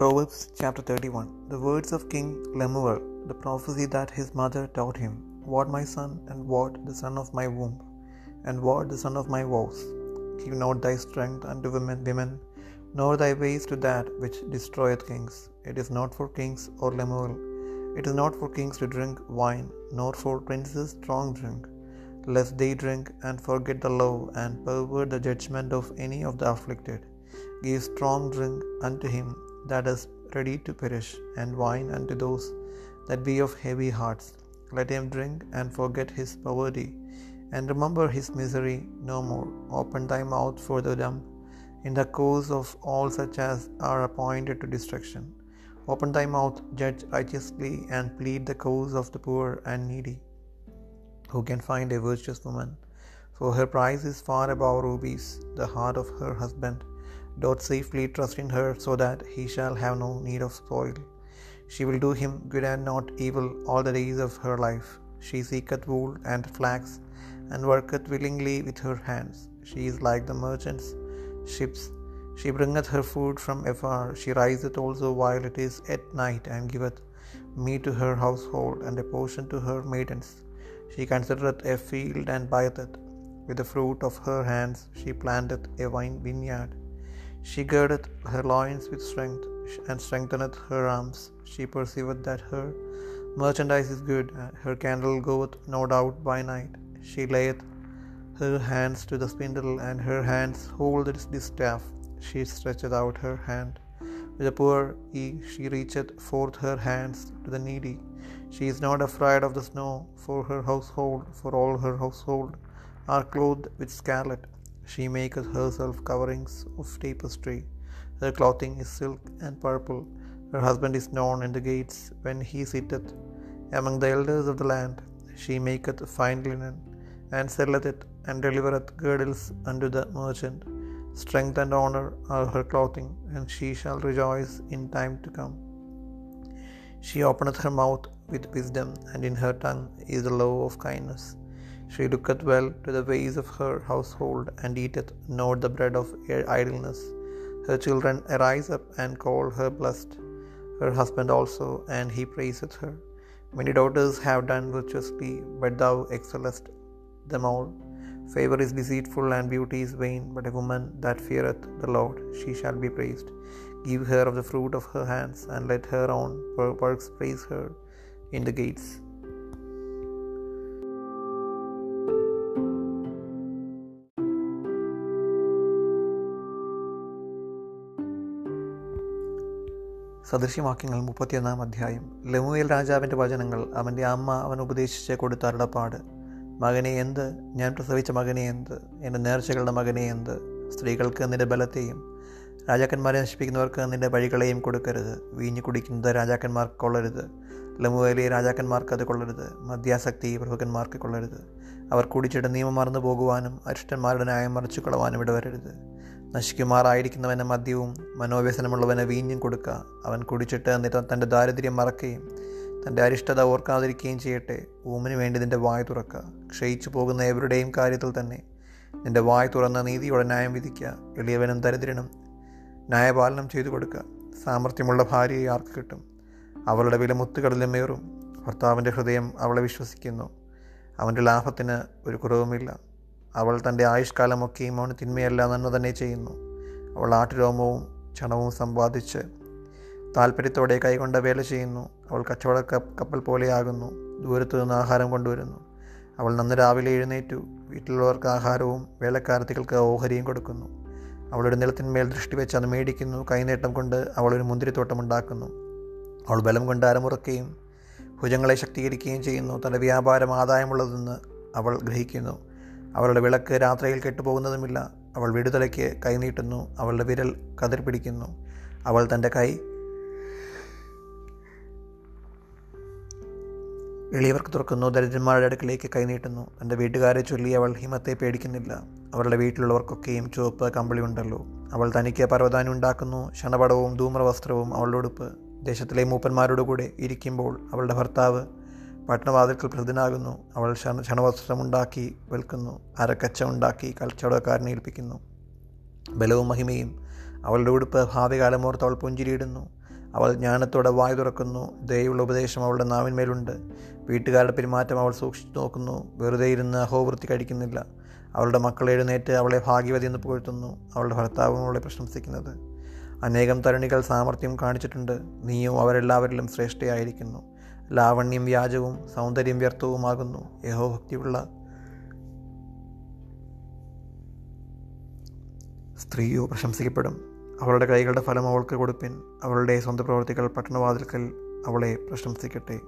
Proverbs chapter 31 The words of King Lemuel, the prophecy that his mother taught him. What my son, and what the son of my womb, and what the son of my vows. Give not thy strength unto women, women, nor thy ways to that which destroyeth kings. It is not for kings or Lemuel. It is not for kings to drink wine, nor for princes strong drink, lest they drink and forget the law and pervert the judgment of any of the afflicted. Give strong drink unto him that is ready to perish, and wine unto those that be of heavy hearts. Let him drink and forget his poverty, and remember his misery no more. Open thy mouth for the dumb, in the cause of all such as are appointed to destruction. Open thy mouth, judge righteously, and plead the cause of the poor and needy. Who can find a virtuous woman? For her price is far above rubies. The heart of her husband doth safely trust in her, so that he shall have no need of spoil. She will do him good and not evil all the days of her life. She seeketh wool and flax, and worketh willingly with her hands. She is like the merchants' ships. She bringeth her food from afar. She riseth also while it is at night, and giveth meat to her household, and a portion to her maidens. She considereth a field and buyeth it. With the fruit of her hands she planteth a vine vineyard. She girdeth her loins with strength, and strengtheneth her arms. She perceiveth that her merchandise is good, her candle goeth no doubt by night. She layeth her hands to the spindle, and her hands hold the staff. She stretcheth out her hand With the poor, E she reacheth forth her hands to the needy. She is not afraid of the snow for her household, for all her household are clothed with scarlet. She maketh herself coverings of tapestry. Her clothing is silk and purple. Her husband is known in the gates when he sitteth among the elders of the land. She maketh fine linen, and selleth it, and delivereth girdles unto the merchant. Strength and honour are her clothing, and she shall rejoice in time to come. She openeth her mouth with wisdom, and in her tongue is the law of kindness. She looketh well to the ways of her household, and eateth not the bread of idleness. Her children arise up and call her blessed, her husband also, and he praiseth her. Many daughters have done virtuously, but thou excellest them all. Favor is deceitful, and beauty is vain, but a woman that feareth the Lord, she shall be praised. Give her of the fruit of her hands, and let her own works praise her in the gates. സദൃശ്യവാക്യങ്ങൾ മുപ്പത്തിയൊന്നാം അധ്യായം. ലമുവേൽ രാജാവിന്റെ വചനങ്ങൾ അവന്റെ അമ്മ അവൻ ഉപദേശിച്ച് കൊടുത്ത അരുളപ്പാട്. മകനെ എന്ത്? ഞാൻ പ്രസവിച്ച മകനെ എന്ത്? എന്റെ നേർച്ചകളുടെ മകനെ എന്ത്? സ്ത്രീകൾക്ക് നിന്റെ ബലത്തെയും രാജാക്കന്മാരെ നശിപ്പിക്കുന്നവർക്ക് നിന്റെ വഴികളെയും കൊടുക്കരുത്. വീഞ്ഞു കുടിക്കുന്നത് രാജാക്കന്മാർക്ക് കൊള്ളരുത്. ലമുവേലി രാജാക്കന്മാർക്ക് അത് കൊള്ളരുത്. മദ്യാസക്തി പ്രഭുക്കന്മാർക്ക് കൊള്ളരുത്. അവർ കുടിച്ചിട്ട് നിയമം മറന്നു പോകുവാനും അരിഷ്ടന്മാരുടെ ന്യായം മറിച്ചു കളവാനും ഇടവരരുത്. നശിക്കുമാറായിരിക്കുന്നവന് മദ്യവും മനോവ്യസനമുള്ളവന് വീഞ്ഞും കൊടുക്കുക അവൻ കുടിച്ചിട്ട് എന്നിട്ട് തന്റെ ദാരിദ്ര്യം മറക്കുകയും തന്റെ അരിഷ്ടത ഓർക്കാതിരിക്കുകയും ചെയ്യട്ടെ. ഊമിന് വേണ്ടി നിന്റെ വായ തുറക്കുക ക്ഷയിച്ചു പോകുന്ന എവരുടെയും കാര്യത്തിൽ തന്നെ നിന്റെ വായ തുറന്ന നീതിയോടെ ന്യായം വിധിക്കുക എളിയവനും ദരിദ്രനും ന്യായപാലനം ചെയ്തു കൊടുക്കുക സാമർഥ്യമുള്ള ഭാര്യയെ ആർക്ക് കിട്ടും? അവളുടെ വില മുത്തുകടലുമേറും ഭർത്താവിന്റെ ഹൃദയം അവളെ വിശ്വസിക്കുന്നു. അവന്റെ ലാഭത്തിന് ഒരു കുറവുമില്ല. അവൾ തന്റെ ആയുഷ്കാലമൊക്കെയും അവന് തിന്മയല്ല നന്മ തന്നെ ചെയ്യുന്നു. അവൾ ആട്ടുരോമവും ചണവും സമ്പാദിച്ച് താല്പര്യത്തോടെ കൈകൊണ്ട വേല ചെയ്യുന്നു. അവൾ കച്ചവട കപ്പൽ പോലെയാകുന്നു ദൂരത്തു നിന്ന് ആഹാരം കൊണ്ടുവരുന്നു. അവൾ നന്ന് രാവിലെ എഴുന്നേറ്റു. വീട്ടിലുള്ളവർക്ക് ആഹാരവും വേലക്കാരത്തികൾക്ക് ഓഹരിയും കൊടുക്കുന്നു. അവളൊരു നിലത്തിന്മേൽ ദൃഷ്ടി വെച്ച് അത് മേടിക്കുന്നു. കൈനേട്ടം കൊണ്ട് അവൾ ഒരു മുന്തിരിത്തോട്ടം ഉണ്ടാക്കുന്നു. അവൾ ബലം കൊണ്ട് അരമുറക്കുകയും ഭുജങ്ങളെ ശക്തീകരിക്കുകയും ചെയ്യുന്നു. തന്റെ വ്യാപാരം ആദായമുള്ളതെന്ന് അവൾ ഗ്രഹിക്കുന്നു. അവളുടെ വിളക്ക് രാത്രിയിൽ കെട്ടുപോകുന്നതുമില്ല. അവൾ വിടുതലയ്ക്ക് കൈനീട്ടുന്നു അവളുടെ വിരൽ കതിർ പിടിക്കുന്നു. അവൾ തന്റെ കൈ എളിയവർക്ക് തുറക്കുന്നു. ദരിദ്രന്മാരുടെ അടുക്കിലേക്ക് കൈനീട്ടുന്നു തന്റെ വീട്ടുകാരെ ചൊല്ലി അവൾ ഹിമത്തെ പേടിക്കുന്നില്ല. അവളുടെ വീട്ടിലുള്ളവർക്കൊക്കെയും ചുവപ്പ് കമ്പിളി ഉണ്ടല്ലോ. അവൾ തനിക്ക് പർവതാനി ഉണ്ടാക്കുന്നു. ക്ഷണപടവും ധൂമ്രവസ്ത്രവും അവളുടെ ഉടുപ്പ്. ദേശത്തിലെ മൂപ്പന്മാരോട് കൂടെ ഇരിക്കുമ്പോൾ അവളുടെ ഭർത്താവ് പട്ടണവാതിൽക്കൽ പ്രസിദ്ധനാകുന്നു. അവൾ ക്ഷണ ക്ഷണവസ്ത്രമുണ്ടാക്കി വിൽക്കുന്നു. അരക്കച്ച ഉണ്ടാക്കി കച്ചവടക്കാരനെ ഏൽപ്പിക്കുന്നു. ബലവും മഹിമയും അവളുടെ ഉടുപ്പ് ഭാവികാലമോർത്ത് അവൾ പുഞ്ചിരിയിടുന്നു. അവൾ ജ്ഞാനത്തോടെ വായു തുറക്കുന്നു. ദയുള്ള ഉപദേശം അവളുടെ നാവിന്മേലുണ്ട്. വീട്ടുകാരുടെ പെരുമാറ്റം അവൾ സൂക്ഷിച്ചു നോക്കുന്നു. വെറുതെ ഇരുന്ന് അഹോവൃത്തി കഴിക്കുന്നില്ല. അവളുടെ മക്കൾ എഴുന്നേറ്റ് അവളെ ഭാഗ്യവതി എന്ന് പുകഴ്ത്തുന്നു. അവളുടെ ഭർത്താവും അവളെ പ്രശംസിക്കുന്നത്. അനേകം തരുണികൾ സാമർഥ്യം കാണിച്ചിട്ടുണ്ട്. നീയും അവരെല്ലാവരിലും ശ്രേഷ്ഠയായിരിക്കുന്നു. ലാവണ്യം വ്യാജവും സൗന്ദര്യം വ്യർത്ഥവുമാകുന്നു. യഹോഭക്തിയുള്ള സ്ത്രീയോ പ്രശംസിക്കപ്പെടും. അവളുടെ കൈകളുടെ ഫലം അവൾക്ക് കൊടുപ്പിൻ. അവളുടെ സ്വന്തം പ്രവർത്തികൾ പട്ടണവാതിൽക്കൽ അവളെ പ്രശംസിക്കട്ടെ.